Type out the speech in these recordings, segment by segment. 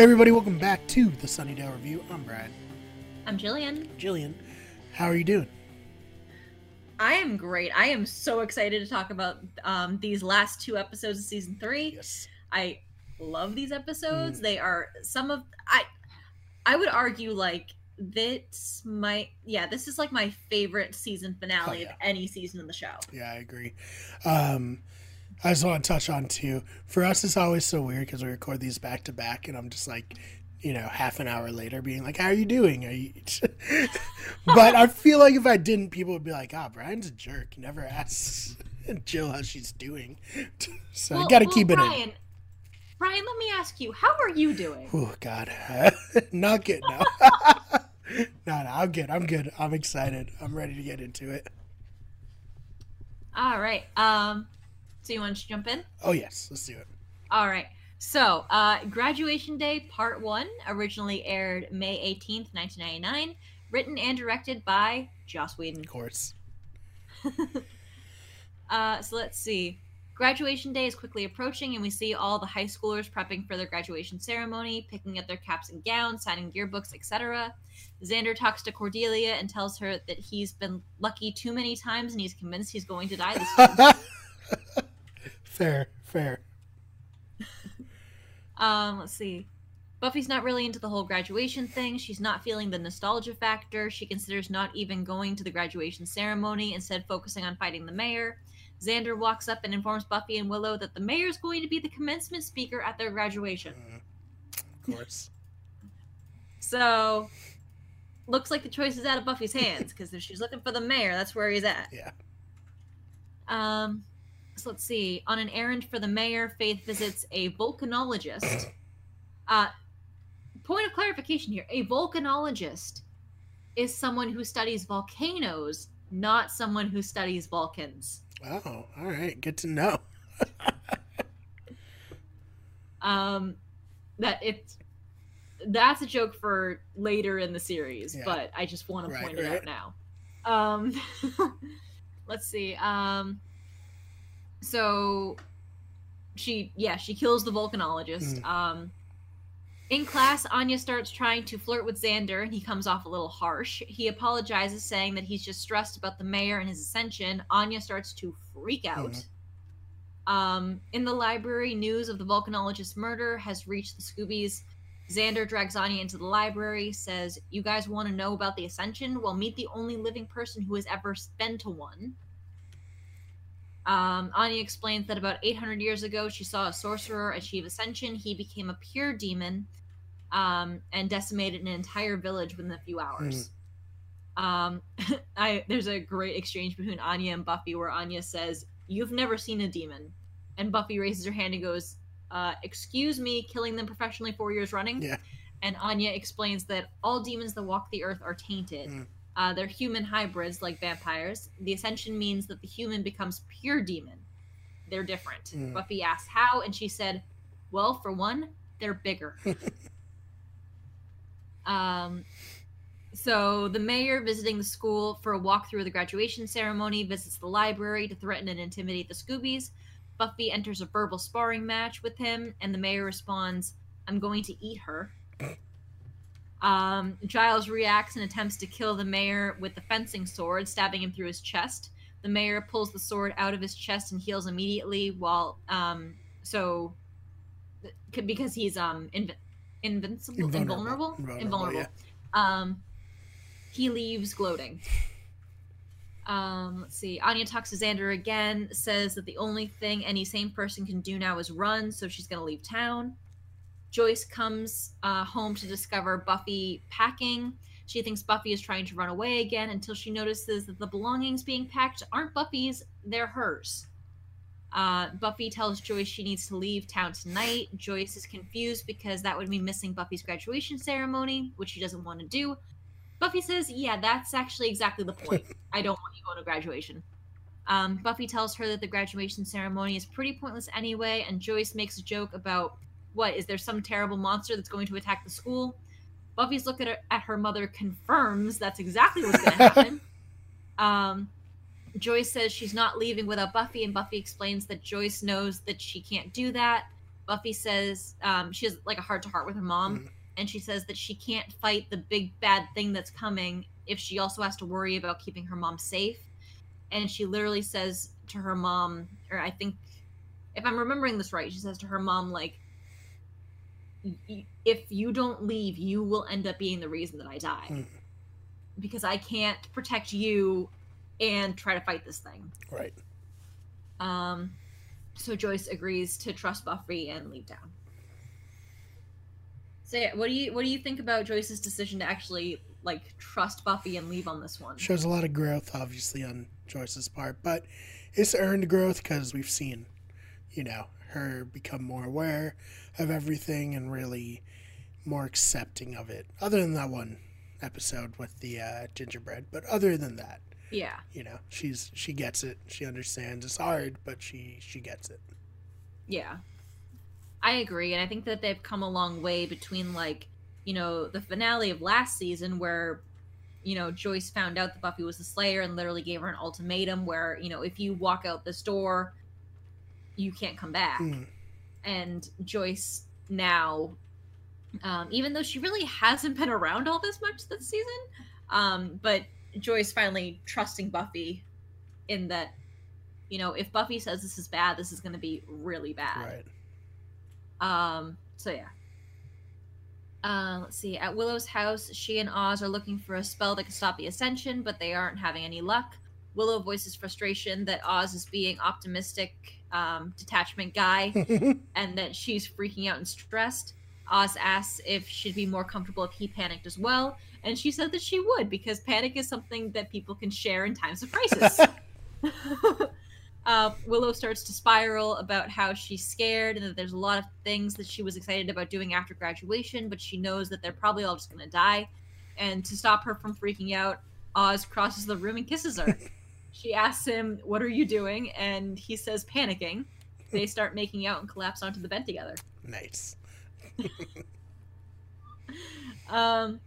Hey everybody, welcome back to the Sunnydale Review. I'm Brian. I'm Jillian. Jillian, how are you doing? I am great. I am so excited to talk about um, these last two episodes of season three. Yes. I love these episodes. Mm. They are some of I. I would argue like this might yeah this is like my favorite season finale Oh, yeah. of any season in the show. Yeah, I agree. Um, I just want to touch on too. For us, it's always so weird because we record these back to back, and I'm just like, you know, half an hour later, being like, "How are you doing?" Are you? but I feel like if I didn't, people would be like, "Ah, Brian's a jerk. He never asks Jill how she's doing." so I got to keep it in. Brian, Brian, let me ask you, how are you doing? Oh God, not good now. no, no, I'm good. I'm good. I'm excited. I'm ready to get into it. All right. Um, so you want to jump in? Oh yes, let's do it. All right. So, uh, Graduation Day Part 1 originally aired May 18th, 1999, written and directed by Joss Whedon. Of course. Uh, so, let's see. Graduation Day is quickly approaching, and we see all the high schoolers prepping for their graduation ceremony, picking up their caps and gowns, signing yearbooks, etc. Xander talks to Cordelia and tells her that he's been lucky too many times and he's convinced he's going to die this time. fair, fair. Um, let's see. Buffy's not really into the whole graduation thing. She's not feeling the nostalgia factor. She considers not even going to the graduation ceremony, instead focusing on fighting the mayor. Xander walks up and informs Buffy and Willow that the mayor is going to be the commencement speaker at their graduation. Of course. So, looks like the choice is out of Buffy's hands because if she's looking for the mayor, that's where he's at. Yeah. Um, let's see. On an errand for the mayor, Faith visits a volcanologist. Uh, point of clarification here: a volcanologist is someone who studies volcanoes, not someone who studies Vulcans. Oh, all right. Good to know. Um, that it's that's a joke for later in the series, Yeah. but I just want to Right, point it right. out now. Um, let's see. Um, so she, yeah, she kills the volcanologist. Mm. Um, in class, Anya starts trying to flirt with Xander, and he comes off a little harsh. He apologizes, saying that he's just stressed about the mayor and his ascension. Anya starts to freak out. Mhm. Um, in the library, news of the volcanologist's murder has reached the Scoobies. Xander drags Anya into the library, says, You guys want to know about the Ascension? Well, meet the only living person who has ever been to one. Um, Anya explains that about 800 years ago, she saw a sorcerer achieve Ascension. He became a pure demon um, and decimated an entire village within a few hours. Um, I there's a great exchange between Anya and Buffy where Anya says, "You've never seen a demon," and Buffy raises her hand and goes, uh, "Excuse me, killing them professionally four years running." Yeah. And Anya explains that all demons that walk the earth are tainted. Mm. Uh, they're human hybrids like vampires. The ascension means that the human becomes pure demon. They're different. Mm. Buffy asks how, and she said, "Well, for one, they're bigger." um, so the mayor visiting the school for a walk through the graduation ceremony visits the library to threaten and intimidate the Scoobies. Buffy enters a verbal sparring match with him, and the mayor responds, "I'm going to eat her." Um, Giles reacts and attempts to kill the mayor with the fencing sword, stabbing him through his chest. The mayor pulls the sword out of his chest and heals immediately. While um, so because he's um inv- invincible, Invulnerable. invulnerable, Invulnerable, invulnerable. Um, he leaves gloating. Um, let's see. Anya talks to Xander again, says that the only thing any sane person can do now is run, so she's going to leave town. Joyce comes uh, home to discover Buffy packing. She thinks Buffy is trying to run away again until she notices that the belongings being packed aren't Buffy's, they're hers. Uh, Buffy tells Joyce she needs to leave town tonight. Joyce is confused because that would mean missing Buffy's graduation ceremony, which she doesn't want to do. Buffy says, Yeah, that's actually exactly the point. I don't want you going to graduation. Um, Buffy tells her that the graduation ceremony is pretty pointless anyway, and Joyce makes a joke about what is there some terrible monster that's going to attack the school? Buffy's look at her, at her mother confirms that's exactly what's going to happen. um, Joyce says she's not leaving without Buffy, and Buffy explains that Joyce knows that she can't do that, Buffy says um, she has like a heart to heart with her mom, Mhm. and she says that she can't fight the big bad thing that's coming if she also has to worry about keeping her mom safe. And she literally says to her mom, or I think, if I'm remembering this right, she says to her mom, like, "Y- if you don't leave, you will end up being the reason that I die. Mhm. Because I can't protect you and try to fight this thing. Right. Um, so Joyce agrees to trust Buffy and leave town. So yeah, what do you what do you think about Joyce's decision to actually like trust Buffy and leave on this one? Shows a lot of growth, obviously, on Joyce's part, but it's earned growth because we've seen, you know, her become more aware of everything and really more accepting of it. Other than that one episode with the uh, gingerbread, but other than that, Yeah, you know, she's she gets it. She understands. It's hard, but she she gets it. yeah, I agree, and I think that they've come a long way between like you know the finale of last season where you know Joyce found out that Buffy was the Slayer and literally gave her an ultimatum where you know if you walk out this door, you can't come back. Mm, and Joyce now, um, even though she really hasn't been around all this much this season, um, but Joyce finally trusting Buffy in that, you know, if Buffy says this is bad, this is going to be really bad. right. Um, so yeah. Uh, let's see. At Willow's house, she and Oz are looking for a spell that can stop the ascension, but they aren't having any luck. Willow voices frustration that Oz is being optimistic, um, detachment guy, and that she's freaking out and stressed. Oz asks if she'd be more comfortable if he panicked as well, and she said that she would because panic is something that people can share in times of crisis. uh, Willow starts to spiral about how she's scared and that there's a lot of things that she was excited about doing after graduation, but she knows that they're probably all just going to die. And to stop her from freaking out, Oz crosses the room and kisses her. She asks him, What are you doing? And he says, Panicking. They start making out and collapse onto the bed together. nice. Um,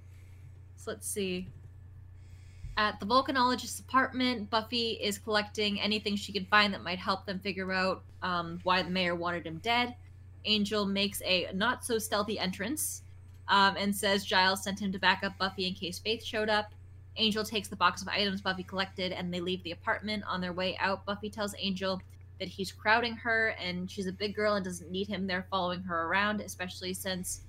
so let's see. At the volcanologist's apartment, Buffy is collecting anything she can find that might help them figure out um, why the mayor wanted him dead. Angel makes a not so stealthy entrance um, and says Giles sent him to back up Buffy in case Faith showed up. Angel takes the box of items Buffy collected and they leave the apartment. On their way out, Buffy tells Angel that he's crowding her and she's a big girl and doesn't need him there following her around, especially since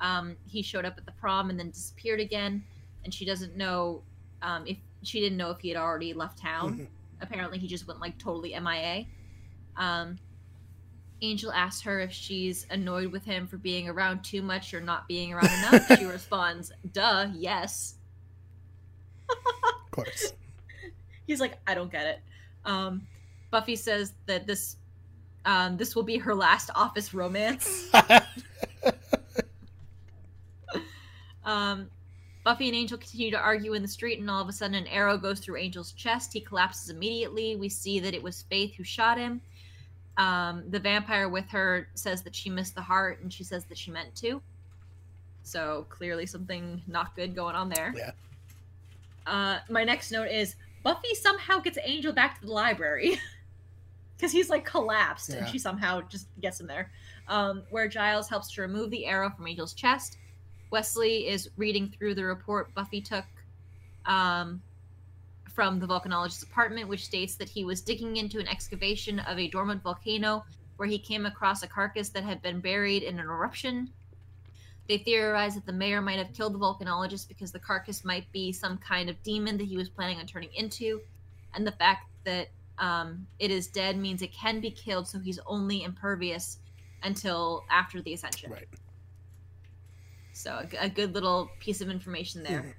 um, he showed up at the prom and then disappeared again. And she doesn't know um, if she didn't know if he had already left town. Mhm. Apparently, he just went like totally MIA. Um, Angel asks her if she's annoyed with him for being around too much or not being around enough. she responds, "Duh, yes." Of course. He's like, "I don't get it." Um, Buffy says that this um, this will be her last office romance. Um, Buffy and Angel continue to argue in the street, and all of a sudden, an arrow goes through Angel's chest. He collapses immediately. We see that it was Faith who shot him. Um, the vampire with her says that she missed the heart, and she says that she meant to. So clearly, something not good going on there. Yeah. Uh, my next note is Buffy somehow gets Angel back to the library because he's like collapsed, and she somehow just gets him there. Um, where Giles helps to remove the arrow from Angel's chest. Wesley is reading through the report Buffy took um, from the volcanologist's apartment, which states that he was digging into an excavation of a dormant volcano where he came across a carcass that had been buried in an eruption. They theorize that the mayor might have killed the volcanologist because the carcass might be some kind of demon that he was planning on turning into, and the fact that um, it is dead means it can be killed, so he's only impervious until after the ascension. Right. So a good little piece of information there.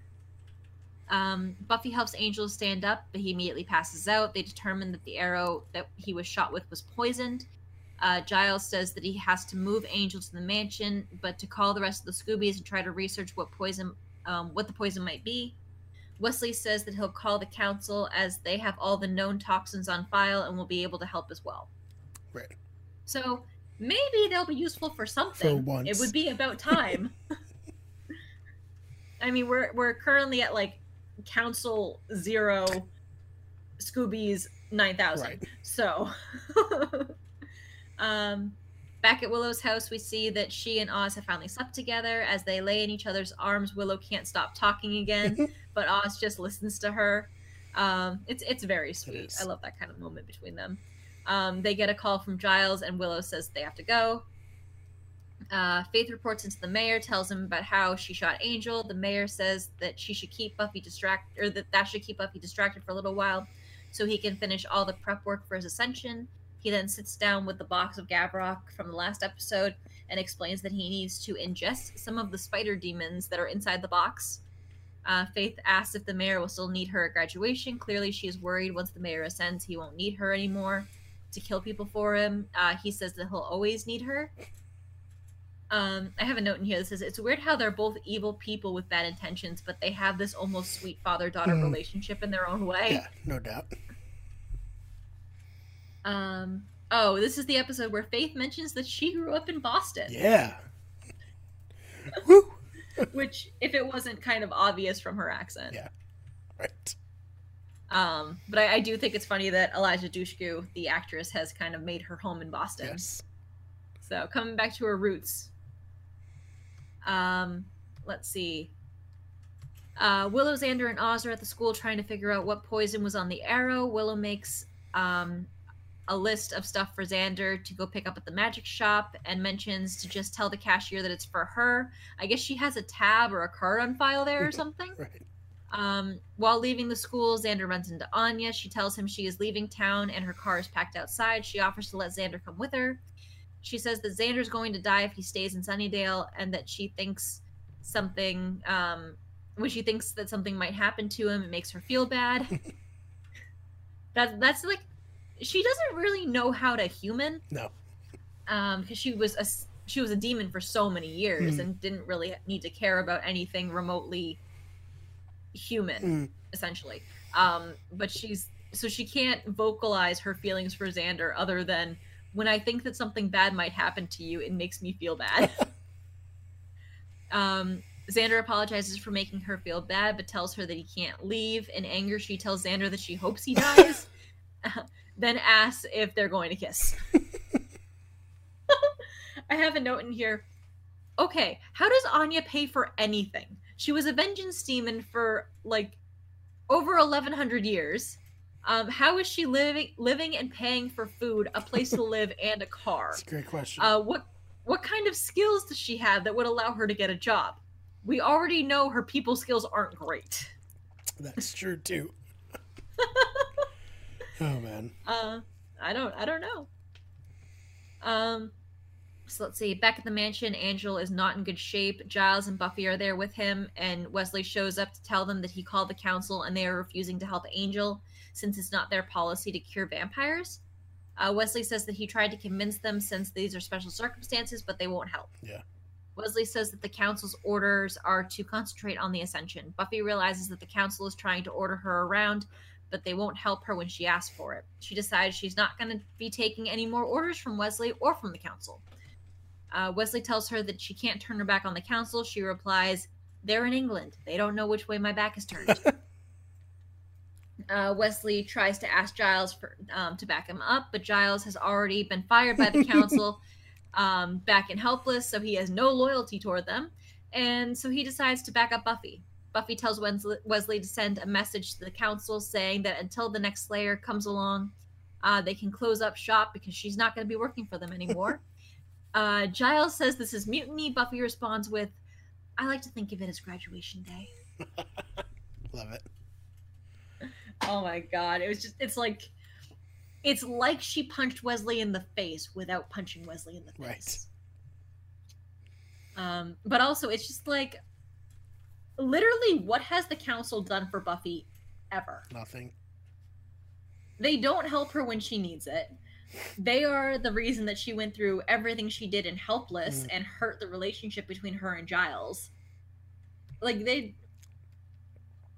Um, Buffy helps Angel stand up, but he immediately passes out. They determine that the arrow that he was shot with was poisoned. Uh, Giles says that he has to move Angel to the mansion, but to call the rest of the Scoobies and try to research what poison, um, what the poison might be. Wesley says that he'll call the council as they have all the known toxins on file and will be able to help as well. Right. So maybe they'll be useful for something. once. It would be about time. I mean, we're we're currently at like Council Zero, Scoobies nine thousand. Right. So, um, Back at Willow's house, we see that she and Oz have finally slept together. As they lay in each other's arms, Willow can't stop talking again, but Oz just listens to her. Um, it's it's very sweet. is. I love that kind of moment between them. Um, they get a call from Giles, and Willow says they have to go. Uh, Faith reports into the mayor, tells him about how she shot Angel. The mayor says that she should keep Buffy distracted, or that that should keep Buffy distracted for a little while, so he can finish all the prep work for his ascension. He then sits down with the box of Gavrok from the last episode and explains that he needs to ingest some of the spider demons that are inside the box. Uh, Faith asks if the mayor will still need her at graduation. Clearly, she is worried once the mayor ascends, he won't need her anymore to kill people for him. Uh, he says that he'll always need her. Um, I have a note in here that says it's weird how they're both evil people with bad intentions, but they have this almost sweet father daughter Mhm. relationship in their own way. Yeah, no doubt. Um, oh, this is the episode where Faith mentions that she grew up in Boston, Yeah. Which, if it wasn't kind of obvious from her accent. Yeah. Right. Um, but I, I do think it's funny that Eliza Dushku, the actress, has kind of made her home in Boston. Yes. So coming back to her roots. Um, let's see. Uh, Willow, Xander, and Oz are at the school trying to figure out what poison was on the arrow. Willow makes um, a list of stuff for Xander to go pick up at the magic shop and mentions to just tell the cashier that it's for her. I guess she has a tab or a card on file there or something. Right. Um, while leaving the school, Xander runs into Anya. She tells him she is leaving town and her car is packed outside. She offers to let Xander come with her. She says that Xander's going to die if he stays in Sunnydale and that she thinks something, um, when she thinks that something might happen to him, it makes her feel bad. that, that's like, she doesn't really know how to human. No. Um, because she was a she was a demon for so many years Hmm. and didn't really need to care about anything remotely human Mm. essentially um but she's so she can't vocalize her feelings for xander other than when i think that something bad might happen to you it makes me feel bad um xander apologizes for making her feel bad but tells her that he can't leave in anger she tells xander that she hopes he dies then asks if they're going to kiss. I have a note in here. Okay how does anya pay for anything? She was a vengeance demon for like over 1100 years. Um, how is she living living and paying for food a place to live and a car? That's a great question. uh, what what kind of skills does she have that would allow her to get a job? We already know her people skills aren't great. That's true too. oh man. uh i don't i don't know. Um so let's see. Back at the mansion angel is not in good shape. Giles and buffy are there with him and wesley shows up to tell them that he called the council and they are refusing to help angel since it's not their policy to cure vampires. Uh, wesley says that he tried to convince them since these are special circumstances but they won't help. Yeah. wesley says that the council's orders are to concentrate on the ascension. Buffy realizes that the council is trying to order her around but they won't help her when she asks for it. She decides she's not going to be taking any more orders from Wesley or from the council. Uh, Wesley tells her that she can't turn her back on the council. She replies, They're in England. They don't know which way my back is turned. uh, Wesley tries to ask Giles for, um, to back him up, but Giles has already been fired by the council, um, back and helpless, so he has no loyalty toward them. And so he decides to back up Buffy. Buffy tells Wesley, to send a message to the council saying that until the next Slayer comes along, uh, they can close up shop because she's not going to be working for them anymore. uh, Giles says this is mutiny. Buffy responds with, I like to think of it as graduation day. Love it. Oh my god. It was just, it's like, it's like she punched Wesley in the face without punching Wesley in the face. Right. Um, but also, it's just like, literally, what has the council done for Buffy ever? Nothing. They don't help her when she needs it. They are the reason that she went through everything she did in Helpless Mm. and hurt the relationship between her and Giles. Like they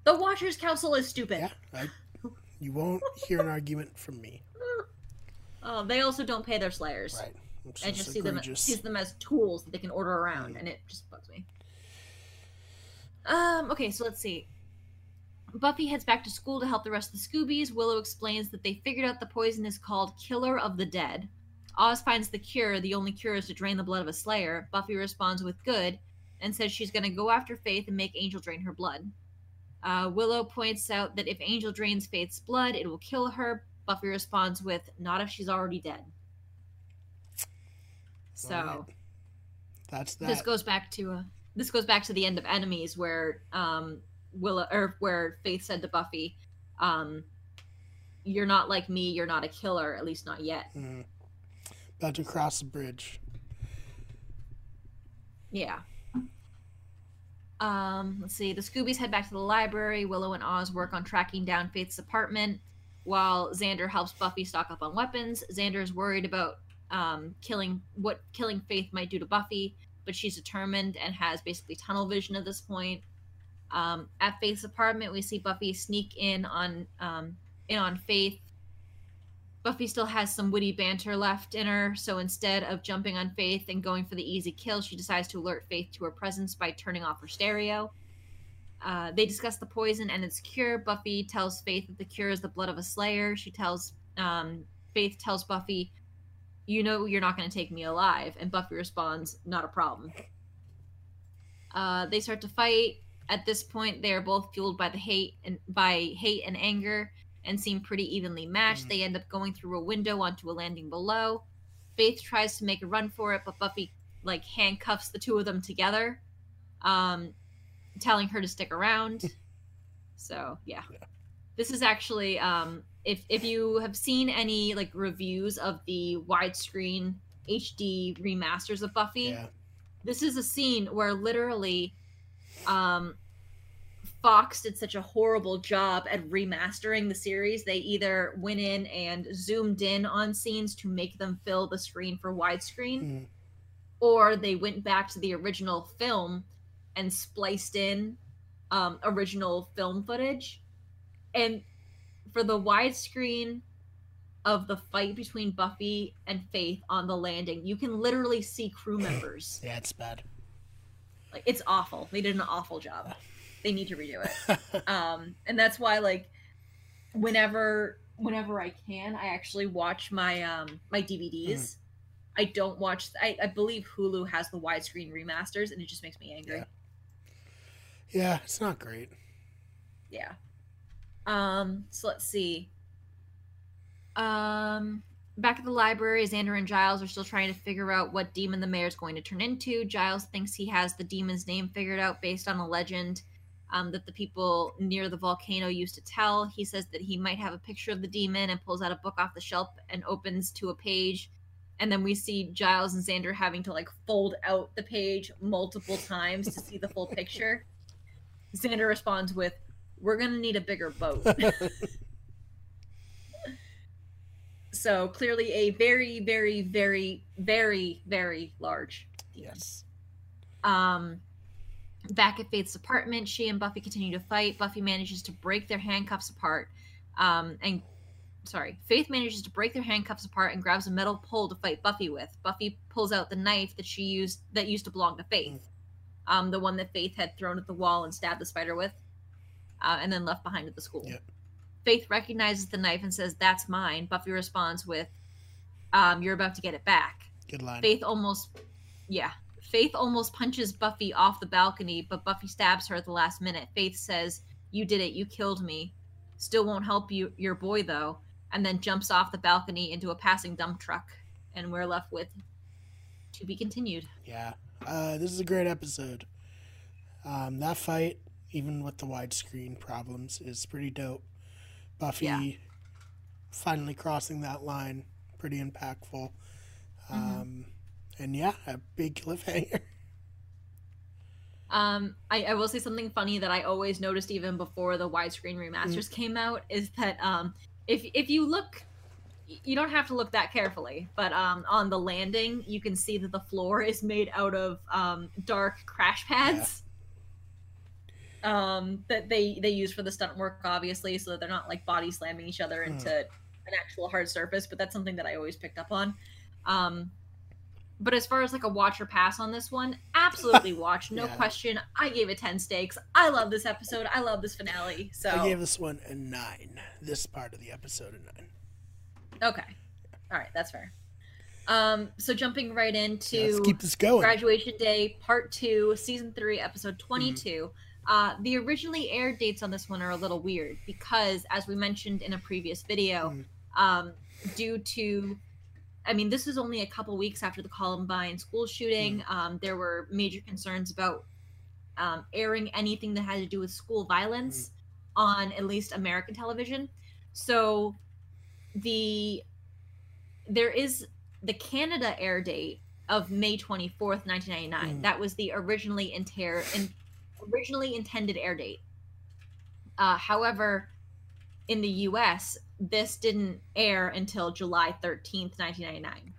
The Watchers Council is stupid. Yeah. I, you won't hear an argument from me. Oh, they also don't pay their slayers. Right. Which I just see them egregious. see them as tools that they can order around, Mm. and it just bugs me. Um. Okay, so let's see. Buffy heads back to school to help the rest of the Scoobies. Willow explains that they figured out the poison is called Killer of the Dead. Oz finds the cure. The only cure is to drain the blood of a Slayer. Buffy responds with good and says she's going to go after Faith and make Angel drain her blood. Uh, Willow points out that if Angel drains Faith's blood, it will kill her. Buffy responds with, "Not if she's already dead." So Alright. That's that. this goes back to uh, this goes back to the end of Enemies, where um, Willow or where Faith said to Buffy, um, "You're not like me. You're not a killer. At least not yet." Mm. About to cross the bridge. Yeah. Um, let's see. The Scoobies head back to the library. Willow and Oz work on tracking down Faith's apartment, while Xander helps Buffy stock up on weapons. Xander is worried about um, killing what killing Faith might do to Buffy, but she's determined and has basically tunnel vision at this point. Um, at Faith's apartment, we see Buffy sneak in on um, in on Faith. Buffy still has some witty banter left in her, so instead of jumping on Faith and going for the easy kill, she decides to alert Faith to her presence by turning off her stereo. Uh, they discuss the poison and its cure. Buffy tells Faith that the cure is the blood of a Slayer. She tells um, Faith tells Buffy, "You know you're not going to take me alive," and Buffy responds, "Not a problem." Uh, they start to fight. At this point, they are both fueled by the hate and by hate and anger, and seem pretty evenly matched. Mhm. They end up going through a window onto a landing below. Faith tries to make a run for it, but Buffy like handcuffs the two of them together, um, telling her to stick around. so yeah. Yeah. This is actually um, if if you have seen any like reviews of the widescreen HD remasters of Buffy, Yeah. this is a scene where literally um Fox did such a horrible job at remastering the series. They either went in and zoomed in on scenes to make them fill the screen for widescreen, Mm. or they went back to the original film and spliced in um, original film footage. And for the widescreen of the fight between Buffy and Faith on the landing, you can literally see crew members. Yeah, it's bad. Like it's awful. They did an awful job. They need to redo it. Um, and that's why like whenever whenever I can, I actually watch my um my DVDs. I don't watch. I, I believe Hulu has the widescreen remasters, and it just makes me angry. Yeah. yeah, it's not great. Yeah. Um. So let's see. Um. Back at the library, Xander and Giles are still trying to figure out what demon the mayor's going to turn into. Giles thinks he has the demon's name figured out based on a legend um, that the people near the volcano used to tell. He says that he might have a picture of the demon and pulls out a book off the shelf and opens to a page. And then we see Giles and Xander having to like fold out the page multiple times to see the full picture. Xander responds with, We're going to need a bigger boat. so clearly, a very, very, very, very, very large demon. yes. Um, back at Faith's apartment, she and Buffy continue to fight. Buffy manages to break their handcuffs apart. Um, and sorry, Faith manages to break their handcuffs apart and grabs a metal pole to fight Buffy with. Buffy pulls out the knife that she used that used to belong to Faith, um, the one that Faith had thrown at the wall and stabbed the spider with, uh, and then left behind at the school. Yep. Faith recognizes the knife and says, "That's mine." Buffy responds with, um, "You're about to get it back." Good line. Faith almost, yeah, Faith almost punches Buffy off the balcony, but Buffy stabs her at the last minute. Faith says, "You did it. You killed me. Still won't help you, your boy though." And then jumps off the balcony into a passing dump truck, and we're left with to be continued. Yeah. Uh, this is a great episode. Um, that fight, even with the widescreen problems, is pretty dope. Buffy Yeah. finally crossing that line, pretty impactful. Um, and yeah, a big cliffhanger. Um, I, I will say something funny that I always noticed even before the widescreen remasters came out is that um, if if you look, you don't have to look that carefully, but um, on the landing you can see that the floor is made out of um, dark crash pads. Um, that they they use for the stunt work, obviously, so that they're not like body slamming each other into an actual hard surface. But that's something that I always picked up on. Um, but as far as like a watch or pass on this one, absolutely watch, no Yeah. question. I gave it ten stakes. I love this episode. I love this finale. So I gave this one a nine. This part of the episode a nine. okay, all right, that's fair. Um, so jumping right Yeah, into let's keep this going. graduation day, part two, season three, episode 22. Uh, the originally aired dates on this one are a little weird because, as we mentioned in a previous video, Mm. um, due to I mean, this was only a couple weeks after the Columbine school shooting. Um, there were major concerns about um, airing anything that had to do with school violence on at least American television. So the there is the Canada air date of May 24th, 1999. Mm. That was the originally inter- in, originally intended air date. Uh, however, in the US, this didn't air until July 13th, 1999.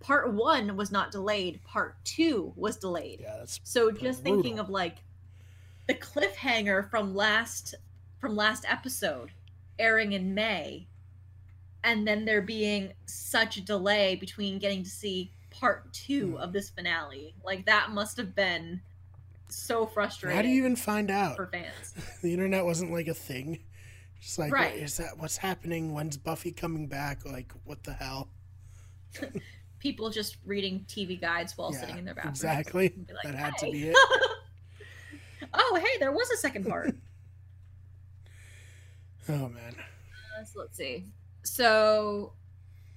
Part 1 was not delayed, part 2 was delayed. Yeah, that's So just thinking of like the cliffhanger from last from last episode airing in May and then there being such a delay between getting to see part 2 Hmm. of this finale. Like that must have been so frustrating how do you even find out? for fans. The internet wasn't like a thing. Just like, Right. is that what's happening? When's Buffy coming back? Like, what the hell? People just reading TV guides while Yeah, sitting in their bathroom. exactly. like, That had to be it. oh, hey, there was a second part. Oh man. Uh, so let's see. So,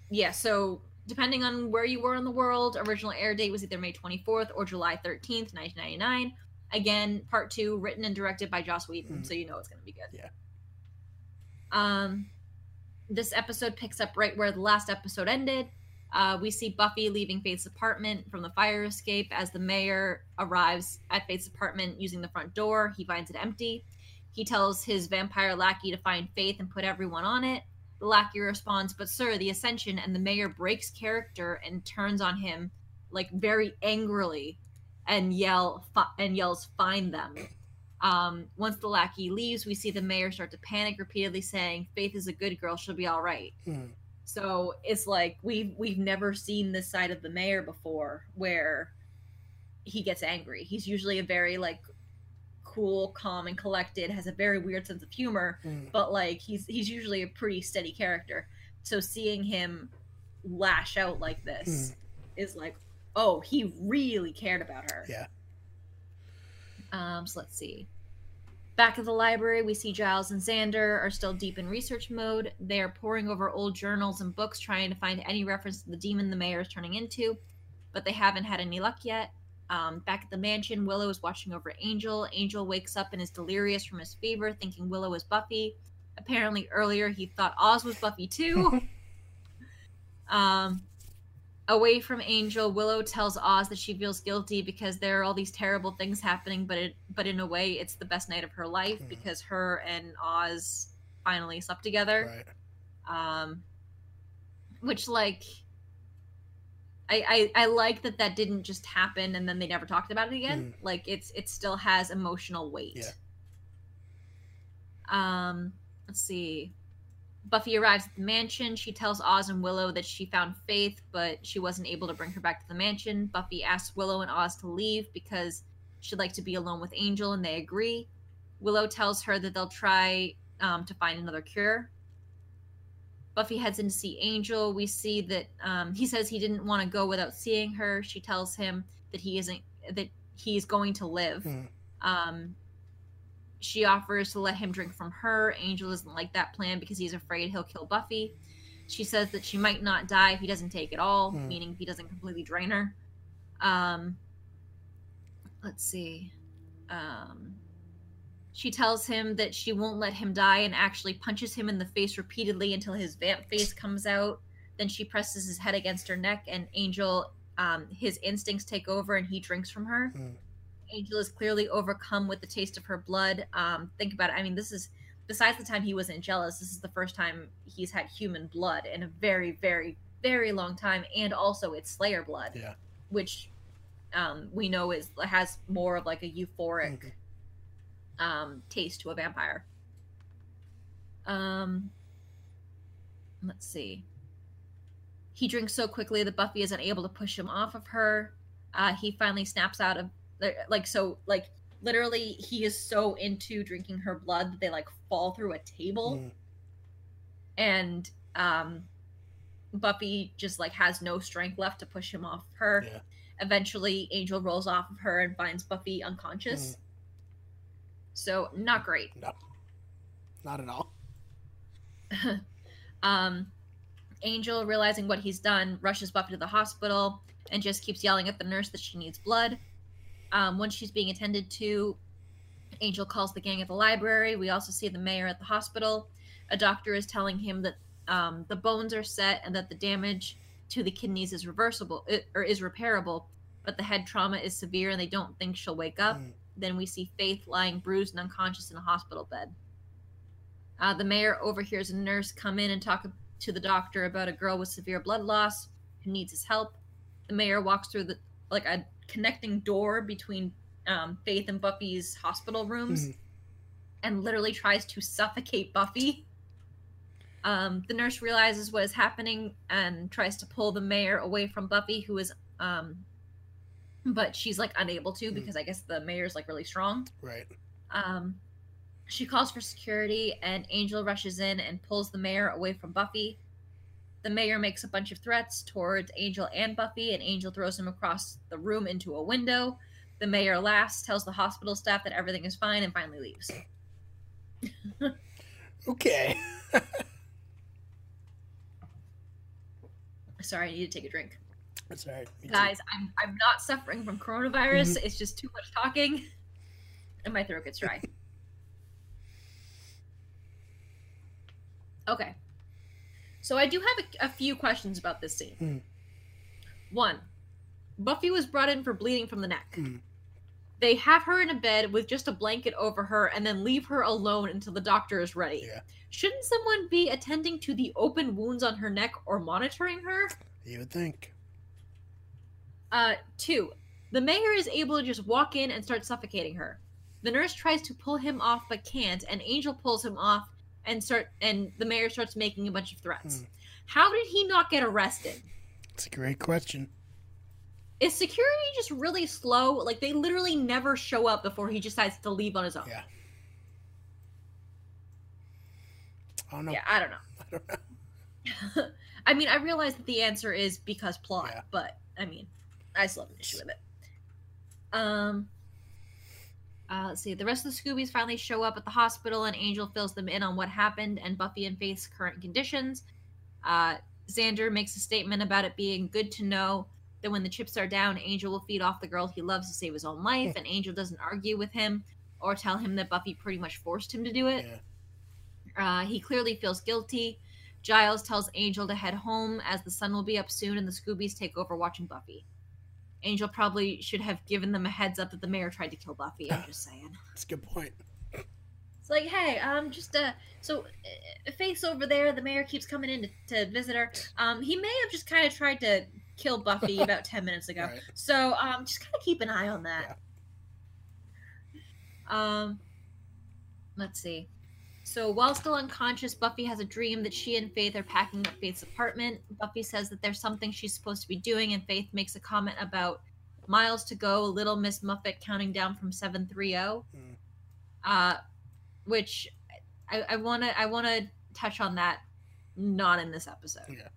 yeah. So depending on where you were in the world, original air date was either May 24th or July 13th, 1999. Again, part two, written and directed by Joss Whedon, Mhm. so you know it's going to be good. Yeah. Um, this episode picks up right where the last episode ended. Uh, we see Buffy leaving Faith's apartment from the fire escape as the mayor arrives at Faith's apartment using the front door. He finds it empty. He tells his vampire lackey to find Faith and put everyone on it. Lackey responds, But sir, the ascension, and the mayor breaks character and turns on him like very angrily and yell and yells, Find them. Um, once the lackey leaves, we see the mayor start to panic, repeatedly saying, Faith is a good girl, she'll be all right. Hmm. So it's like we've we've never seen this side of the mayor before where he gets angry. He's usually a very like cool, calm, and collected, has a very weird sense of humor, Hmm. but like he's he's usually a pretty steady character. So seeing him lash out like this is like, oh, he really cared about her. Yeah. Um, so let's see. Back at the library, we see Giles and Xander are still deep in research mode. They are poring over old journals and books trying to find any reference to the demon the mayor is turning into, but they haven't had any luck yet. Um, back at the mansion, Willow is watching over Angel. Angel wakes up and is delirious from his fever, thinking Willow is Buffy. Apparently, earlier he thought Oz was Buffy too. um, away from Angel, Willow tells Oz that she feels guilty because there are all these terrible things happening, but it, but in a way, it's the best night of her life Mhm. because her and Oz finally slept together. Right. Um, which like, I, I I like that that didn't just happen and then they never talked about it again. Like it's it still has emotional weight. Yeah. Um, let's see. Buffy arrives at the mansion. She tells Oz and Willow that she found Faith, but she wasn't able to bring her back to the mansion. Buffy asks Willow and Oz to leave because she'd like to be alone with Angel, and they agree. Willow tells her that they'll try um, to find another cure. Buffy heads in to see Angel. We see that um, he says he didn't want to go without seeing her. She tells him that he isn't that he's going to live. Hmm. Um, she offers to let him drink from her. Angel doesn't like that plan because he's afraid he'll kill Buffy. She says that she might not die if he doesn't take it all, Hmm. meaning if he doesn't completely drain her. Um, let's see. Um, she tells him that she won't let him die and actually punches him in the face repeatedly until his vamp face comes out. Then she presses his head against her neck, and Angel, um, his instincts take over and he drinks from her. Hmm. Angel is clearly overcome with the taste of her blood. Um, think about it. I mean, this is besides the time he wasn't jealous. This is the first time he's had human blood in a very, very, very long time, and also it's Slayer blood, Yeah. which um, we know is has more of like a euphoric Mhm. Um, taste to a vampire. Um, let's see. He drinks so quickly that Buffy is unable to push him off of her. Uh, he finally snaps out of like so like literally he is so into drinking her blood that they like fall through a table Hmm. and um Buffy just like has no strength left to push him off her. Yeah. Eventually, Angel rolls off of her and finds Buffy unconscious. Mm. So not great. No, not at all. Um, Angel, realizing what he's done, rushes Buffy to the hospital and just keeps yelling at the nurse that she needs blood. Um, once she's being attended to, Angel calls the gang at the library. We also see the mayor at the hospital. A doctor is telling him that um, the bones are set and that the damage to the kidneys is reversible or is repairable, but the head trauma is severe and they don't think she'll wake up. Mm. Then we see Faith lying bruised and unconscious in a hospital bed. Uh, the mayor overhears a nurse come in and talk to the doctor about a girl with severe blood loss who needs his help. The mayor walks through the like a connecting door between um, Faith and Buffy's hospital rooms Mhm. and literally tries to suffocate Buffy. Um, the nurse realizes what is happening and tries to pull the mayor away from Buffy, who is, um, but she's like unable to Mhm. because I guess the mayor's like really strong. Right. Um, she calls for security, and Angel rushes in and pulls the mayor away from Buffy. The mayor makes a bunch of threats towards Angel and Buffy, and Angel throws him across the room into a window. The mayor laughs, tells the hospital staff that everything is fine, and finally leaves. Okay. Sorry, I need to take a drink. That's all right. Me too. Guys, I'm I'm not suffering from coronavirus. It's just too much talking, and my throat gets dry. okay, so I do have a, a few questions about this scene. Hmm. One, Buffy was brought in for bleeding from the neck. Hmm. They have her in a bed with just a blanket over her, and then leave her alone until the doctor is ready. Yeah. Shouldn't someone be attending to the open wounds on her neck or monitoring her? You would think. Uh, two, the mayor is able to just walk in and start suffocating her. The nurse tries to pull him off but can't, and Angel pulls him off and start and the mayor starts making a bunch of threats. Hmm. How did he not get arrested? It's a great question. Is security just really slow? Like they literally never show up before he decides to leave on his own. Yeah. I don't know. Yeah, I don't know. I don't know. I mean, I realize that the answer is because plot, Yeah. but I mean, I still have an issue with it. Um, uh, let's see. The rest of the Scoobies finally show up at the hospital, and Angel fills them in on what happened and Buffy and Faith's current conditions. Uh, Xander makes a statement about it being good to know that when the chips are down, Angel will feed off the girl he loves to save his own life, and Angel doesn't argue with him or tell him that Buffy pretty much forced him to do it. Yeah. Uh, he clearly feels guilty. Giles tells Angel to head home as the sun will be up soon and the Scoobies take over watching Buffy. Angel probably should have given them a heads up that the mayor tried to kill Buffy. I'm just saying. That's a good point. It's like, hey, um, just uh, so uh, Faith over there. The mayor keeps coming in to, to visit her. Um, he may have just kind of tried to kill Buffy about ten minutes ago. Right. So um, just kind of keep an eye on that. Um, let's see. So while still unconscious, Buffy has a dream that she and Faith are packing up Faith's apartment. Buffy says that there's something she's supposed to be doing, and Faith makes a comment about miles to go, Little Miss Muffet counting down from 730. Mm. Uh, which I, I wanna I wanna touch on that, not in this episode. Yeah.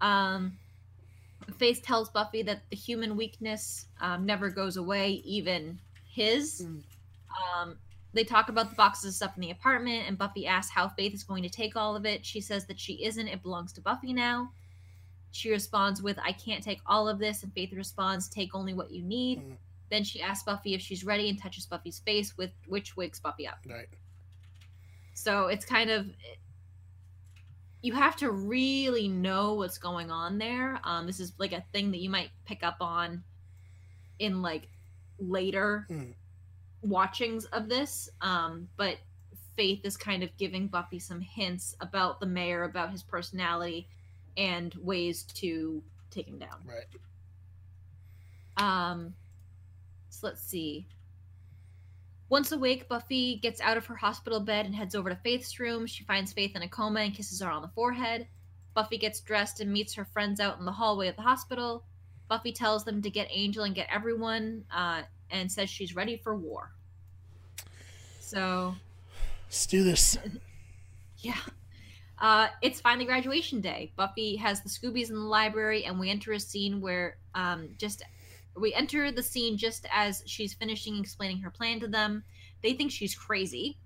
Um, Faith tells Buffy that the human weakness um, never goes away, even his. Mm. Um, they talk about the boxes of stuff in the apartment, and Buffy asks how Faith is going to take all of it. She says that she isn't, it belongs to Buffy now. She responds with, I can't take all of this, and Faith responds, Take only what you need. Mm. Then she asks Buffy if she's ready and touches Buffy's face, with which wakes Buffy up. Right. So it's kind of you have to really know what's going on there. Um, this is like a thing that you might pick up on in like later Hmm. Watchings of this. Um, but Faith is kind of giving Buffy some hints about the mayor, about his personality, and ways to take him down. Right. Um, so let's see. Once awake, Buffy gets out of her hospital bed and heads over to Faith's room. She finds Faith in a coma and kisses her on the forehead. Buffy gets dressed and meets her friends out in the hallway of the hospital. Buffy tells them to get Angel and get everyone, uh, and says she's ready for war. So, Let's do this. yeah. Uh, it's finally graduation day. Buffy has the Scoobies in the library, and we enter a scene where um, just we enter the scene just as she's finishing explaining her plan to them. They think she's crazy.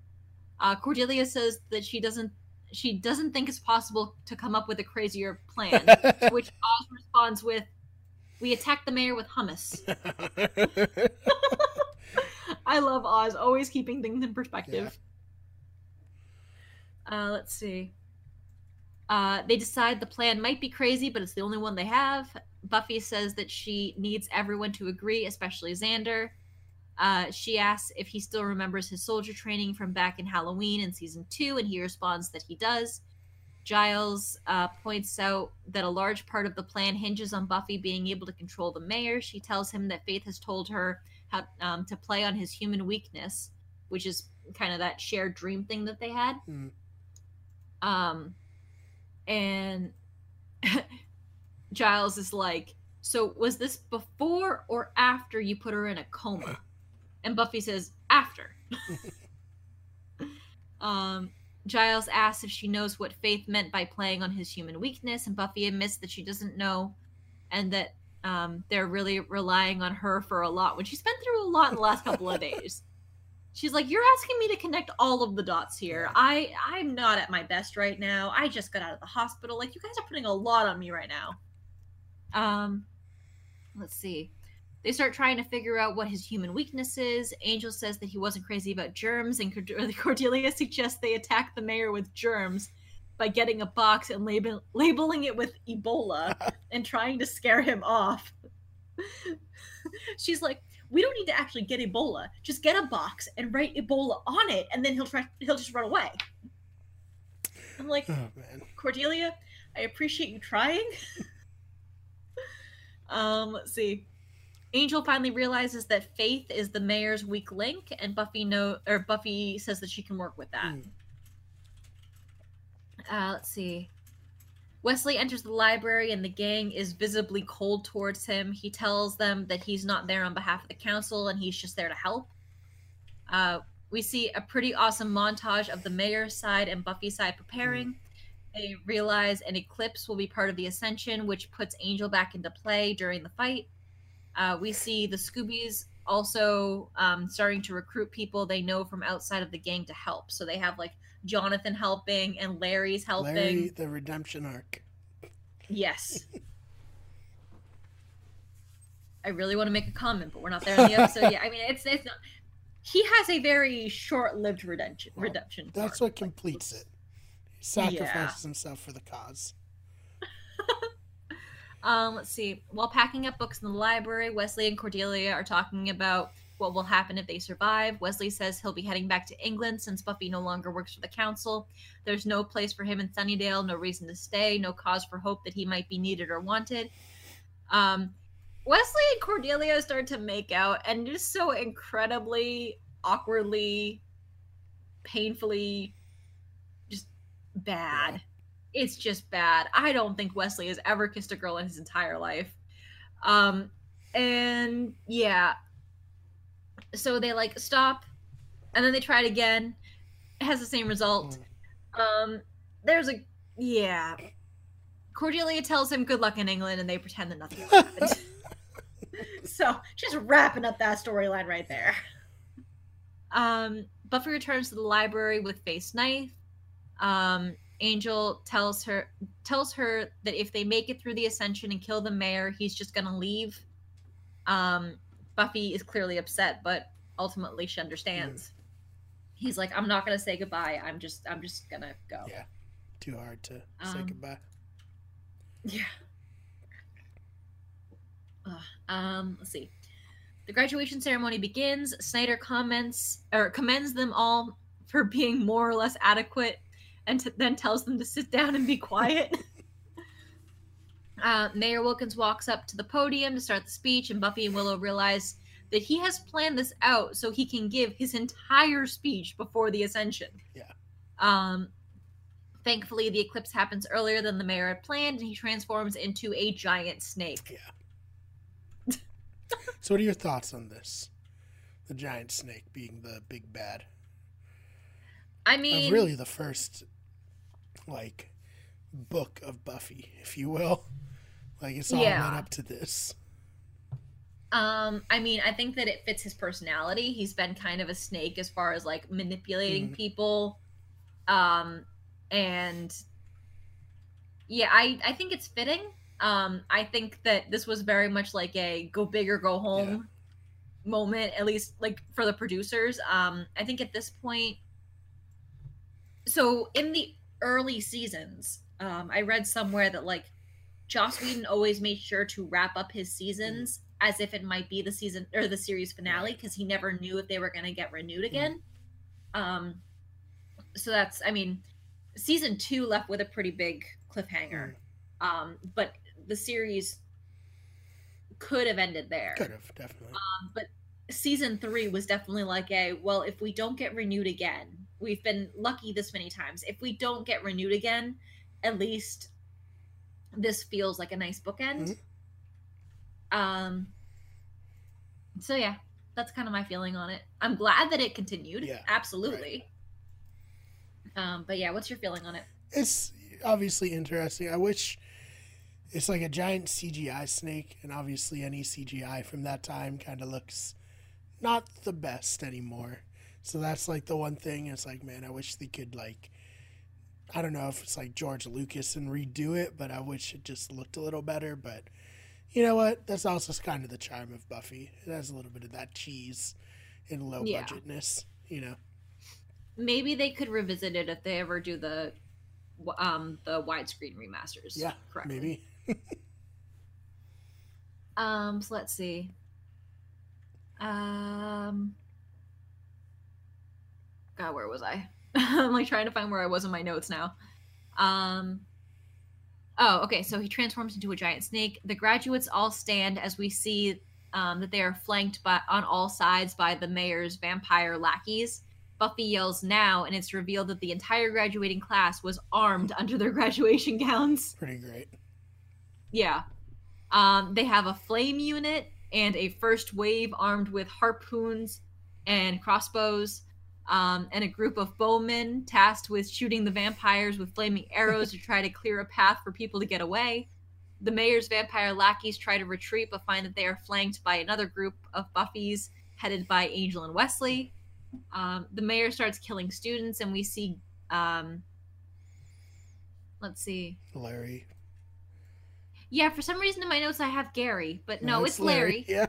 Uh, Cordelia says that she doesn't she doesn't think it's possible to come up with a crazier plan. which Oz responds with, "We attack the mayor with hummus." I love Oz, always keeping things in perspective. Yeah. Uh, let's see. Uh, they decide the plan might be crazy, but it's the only one they have. Buffy says that she needs everyone to agree, especially Xander. Uh, she asks if he still remembers his soldier training from back in Halloween in season two, and he responds that he does. Giles uh, points out that a large part of the plan hinges on Buffy being able to control the mayor. She tells him that Faith has told her how um, to play on his human weakness, which is kind of that shared dream thing that they had. Mm. Um, and Giles is like, So was this before or after you put her in a coma? And Buffy says, After. um, Giles asks if she knows what Faith meant by playing on his human weakness, and Buffy admits that she doesn't know and that um, they're really relying on her for a lot when she's been through a lot in the last couple of days. She's like you're asking me to connect all of the dots here. I i'm not at my best right now. I just got out of the hospital. Like you guys are putting a lot on me right now. Um let's see they start trying to figure out what his human weakness is angel says that he wasn't crazy about germs and cordelia suggests they attack the mayor with germs by getting a box and label- labeling it with ebola and trying to scare him off she's like we don't need to actually get Ebola. Just get a box and write Ebola on it, and then he'll try. He'll just run away. I'm like, oh, Cordelia, I appreciate you trying. um, let's see. Angel finally realizes that Faith is the mayor's weak link, and Buffy know or Buffy says that she can work with that. Mm. Uh, let's see. Wesley enters the library and the gang is visibly cold towards him. He tells them that he's not there on behalf of the council and he's just there to help. Uh, we see a pretty awesome montage of the mayor's side and Buffy's side preparing. They realize an eclipse will be part of the ascension, which puts Angel back into play during the fight. Uh, we see the Scoobies also um, starting to recruit people they know from outside of the gang to help. So they have like Jonathan helping and Larry's helping. Larry, the redemption arc. Yes. I really want to make a comment, but we're not there in the episode yet. I mean, it's it's not. He has a very short-lived redemption. Well, redemption. That's what completes like, it. He sacrifices yeah. himself for the cause. Um, let's see. While packing up books in the library, Wesley and Cordelia are talking about what will happen if they survive. Wesley says he'll be heading back to England since Buffy no longer works for the council. There's no place for him in Sunnydale, no reason to stay, no cause for hope that he might be needed or wanted. Um, Wesley and Cordelia start to make out, and just so incredibly, awkwardly, painfully, just bad. It's just bad. I don't think Wesley has ever kissed a girl in his entire life. Um, and yeah, so they like stop and then they try it again. It has the same result. Mm. um there's a yeah. Cordelia tells him good luck in england and they pretend that nothing happened. So just wrapping up that storyline right there. Um buffy returns to the library with Faith's knife. Um angel tells her tells her that if they make it through the ascension and kill the mayor he's just gonna leave um Buffy is clearly upset, but ultimately she understands. Mm. He's like, I'm not gonna say goodbye. I'm just I'm just gonna go. Yeah. Too hard to um, say goodbye. Yeah. um, let's see. The graduation ceremony begins. Snyder comments or commends them all for being more or less adequate and t- then tells them to sit down and be quiet. Uh, Mayor Wilkins walks up to the podium to start the speech, and Buffy and Willow realize that he has planned this out so he can give his entire speech before the ascension. Yeah. Um, thankfully, the eclipse happens earlier than the mayor had planned, and he transforms into a giant snake. Yeah. so, what are your thoughts on this? The giant snake being the big bad. I mean, really the first like book of Buffy, if you will. Like it's all Yeah. led up to this. Um, I mean, I think that it fits his personality. He's been kind of a snake as far as like manipulating Mhm. people. Um, and yeah, I I think it's fitting. Um, I think that this was very much like a go big or go home moment, at least like for the producers. Um, I think at this point, so in the early seasons, um, I read somewhere that like Joss Whedon always made sure to wrap up his seasons as if it might be the season or the series finale because he never knew if they were going to get renewed again. Um, so that's, I mean, season two left with a pretty big cliffhanger. Um, but the series could have ended there. Could have definitely. Um, but season three was definitely like a well, if we don't get renewed again, we've been lucky this many times. If we don't get renewed again, at least this feels like a nice bookend. Um. So yeah, that's kind of my feeling on it. I'm glad that it continued. Yeah, absolutely. Um, but yeah, what's your feeling on it? It's obviously interesting. I wish it's like a giant CGI snake, and obviously any CGI from that time kind of looks not the best anymore. So that's like the one thing. It's like, man, I wish they could like, I don't know if it's like George Lucas and redo it, but I wish it just looked a little better. But you know what? That's also kind of the charm of Buffy. It has a little bit of that cheese and low Yeah. budgetness. You know, Maybe they could revisit it if they ever do the um the widescreen remasters. yeah, correctly. maybe. Um, so let's see. Um, God, where was I? I'm like trying to find where I was in my notes now. Um, oh, okay. So he transforms into a giant snake. The graduates all stand as we see um, that they are flanked by on all sides by the mayor's vampire lackeys. Buffy yells now, and it's revealed that the entire graduating class was armed under their graduation gowns. Pretty great. Yeah. Um, they have a flame unit and a first wave armed with harpoons and crossbows, um, and a group of bowmen tasked with shooting the vampires with flaming arrows to try to clear a path for people to get away. The mayor's vampire lackeys try to retreat but find that they are flanked by another group of Buffies headed by Angel and Wesley. Um, the mayor starts killing students, and we see. Um, let's see. Larry. Yeah, for some reason in my notes I have Gary, but no, it's Larry. Yeah.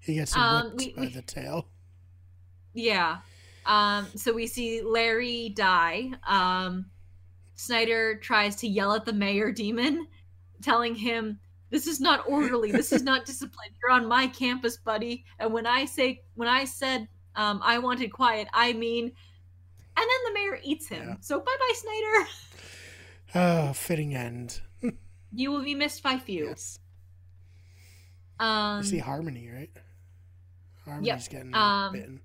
He gets Um, we- by we- the tail. Yeah. Um, so we see Larry die. Um, Snyder tries to yell at the mayor demon, telling him, "This is not orderly. This is not discipline. You're on my campus, buddy. And when I say when I said um, I wanted quiet, I mean." And then the mayor eats him. Yeah. So bye bye, Snyder. Oh, fitting end. You will be missed by few. Yes. Um, You see Harmony, right? Harmony's getting um, bitten.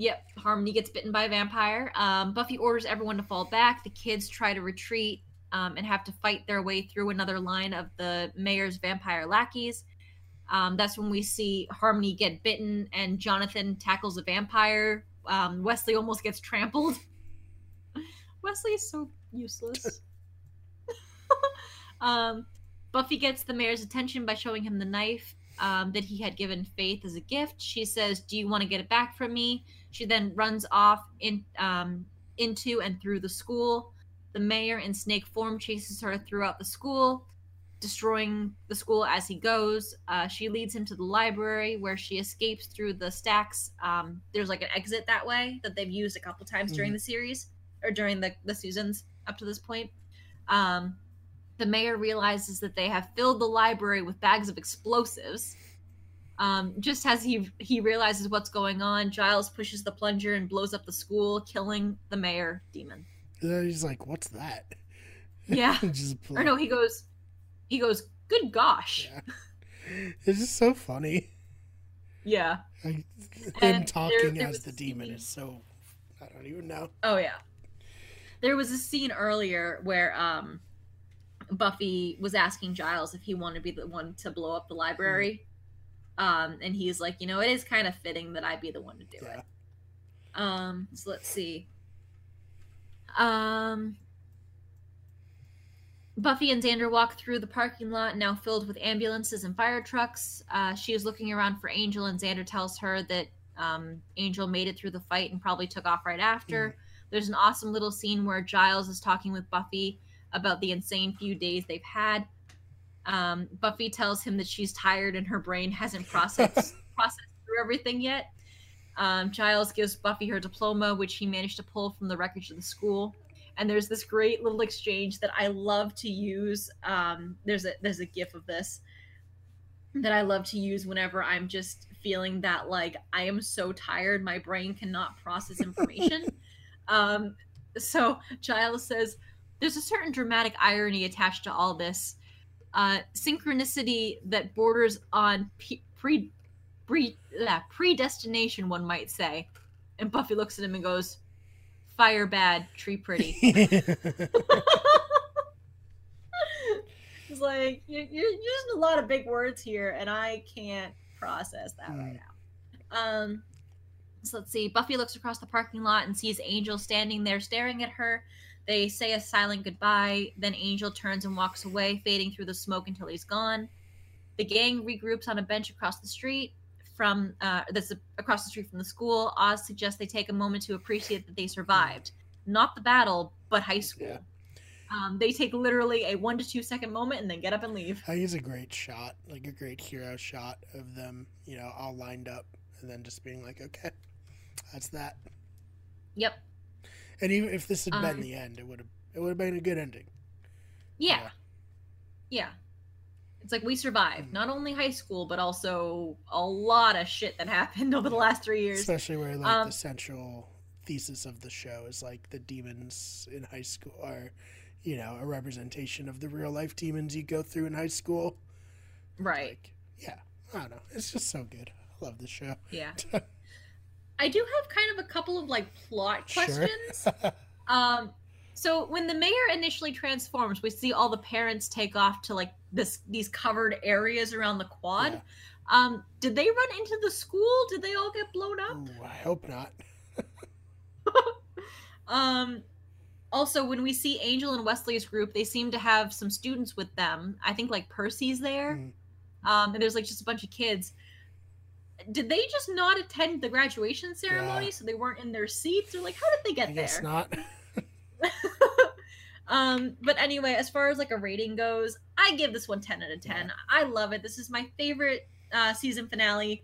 Yep, Harmony gets bitten by a vampire. Um, Buffy orders everyone to fall back. The kids try to retreat um, and have to fight their way through another line of the mayor's vampire lackeys. Um, that's when we see Harmony get bitten and Jonathan tackles a vampire. Um, Wesley almost gets trampled. Wesley is so useless. um, Buffy gets the mayor's attention by showing him the knife um, that he had given Faith as a gift. She says, "Do you want to get it back from me?" She then runs off in um, into and through the school. The mayor in snake form chases her throughout the school, destroying the school as he goes. Uh, she leads him to the library where she escapes through the stacks. Um, there's like an exit that way that they've used a couple times during Mhm. the series or during the, the seasons up to this point. Um, the mayor realizes that they have filled the library with bags of explosives. Um, just as he he realizes what's going on, Giles pushes the plunger and blows up the school, killing the mayor demon. And he's like, "What's that?" Yeah. Or no, he goes, he goes, "Good gosh." Yeah. It's just so funny. Yeah. Like, And him there- talking there as the demon scene- is so. I don't even know. Oh yeah. There was a scene earlier where um Buffy was asking Giles if he wanted to be the one to blow up the library. Um and he's like, you know, it is kind of fitting that I be the one to do Yeah. it. Um so let's see. Um Buffy and Xander walk through the parking lot, now filled with ambulances and fire trucks. Uh, she is looking around for Angel, and Xander tells her that um, Angel made it through the fight and probably took off right after. There's an awesome little scene where Giles is talking with Buffy about the insane few days they've had. Um, Buffy tells him that she's tired and her brain hasn't processed processed through everything yet. Um, Giles gives Buffy her diploma, which he managed to pull from the wreckage of the school. And there's this great little exchange that I love to use. Um, there's a there's a gif of this that I love to use whenever I'm just feeling that like I am so tired, my brain cannot process information. um, so Giles says, "There's a certain dramatic irony attached to all this." uh, synchronicity that borders on pe- pre, pre yeah, predestination, one might say. And Buffy looks at him and goes, "Fire bad, tree pretty." It's like you're, you're using a lot of big words here, and I can't process that right now. Um, so let's see. Buffy looks across the parking lot and sees Angel standing there staring at her. They say a silent goodbye. Then Angel turns and walks away, fading through the smoke until he's gone. The gang regroups on a bench across the street from uh, that's across the street from the school. Oz suggests they take a moment to appreciate that they survived, not the battle, but high school. Yeah. Um, they take literally a one to two second moment and then get up and leave. I use a great shot, like a great hero shot of them, you know, all lined up, and then just being like, okay, that's that. Yep. And even if this had been Um, the end, it would have it would have been a good ending. Yeah. Yeah. It's like we survived Mhm. not only high school, but also a lot of shit that happened over the last three years. Especially where like Um, the central thesis of the show is like the demons in high school are, you know, a representation of the real life demons you go through in high school. Right. Like, yeah, I don't know. It's just so good. I love the show. Yeah. I do have kind of a couple of like plot Sure. questions. Um, so when the mayor initially transforms, we see all the parents take off to like this these covered areas around the quad. Yeah. Um, did they run into the school? Did they all get blown up? Ooh, I hope not. Um, also, when we see Angel and Wesley's group, they seem to have some students with them. I think like Percy's there. Mm. Um, and there's like just a bunch of kids. Did they just not attend the graduation ceremony, Yeah. so they weren't in their seats, or like how did they get I guess there? not. um, but anyway, as far as like a rating goes, I give this one 10 out of 10. Yeah. I love it. This is my favorite uh, season finale.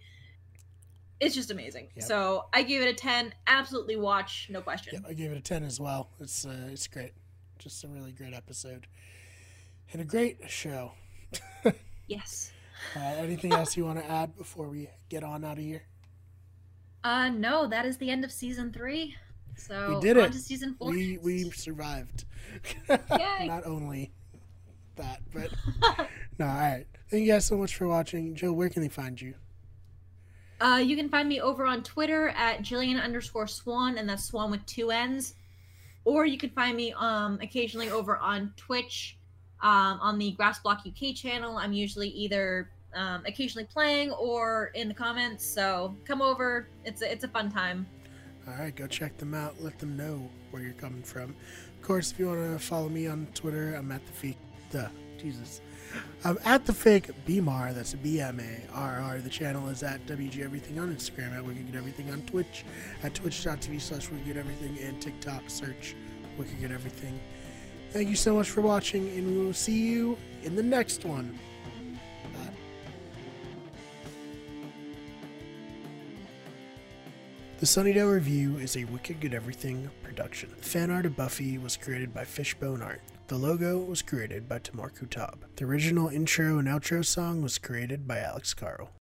It's just amazing. Yep. So I gave it a 10. Absolutely watch, no question. Yep, I gave it a ten as well. It's uh, it's great. Just a really great episode, and a great show. Yes. Uh, anything else you want to add before we get on out of here? Uh, no, that is the end of season three. So We did it. season four. We we survived. Not only that, but no. All right. Thank you guys so much for watching. Joe, where can they find you? Uh, you can find me over on Twitter at Jillian underscore Swan, and that's Swan with two N's. Or you can find me um occasionally over on Twitch, um, on the Grass Block UK channel. I'm usually either um, occasionally playing or in the comments. So come over. It's a, it's a fun time. All right, go check them out. Let them know where you're coming from. Of course, if you want to follow me on Twitter, I'm at the fake. Duh, Jesus. I'm at the fake BMAR. That's B M A R R. The channel is at WG Everything on Instagram. At Wicked Good Everything on Twitch. At twitch.tv slash Wicked Good Everything. And TikTok search Wicked Good Everything. Thank you so much for watching, and we will see you in the next one. The Sunnydale Review is a Wicked Good Everything production. Fan art of Buffy was created by Fishbone Art. The logo was created by Tamur Kutab. The original intro and outro song was created by Alex Carl.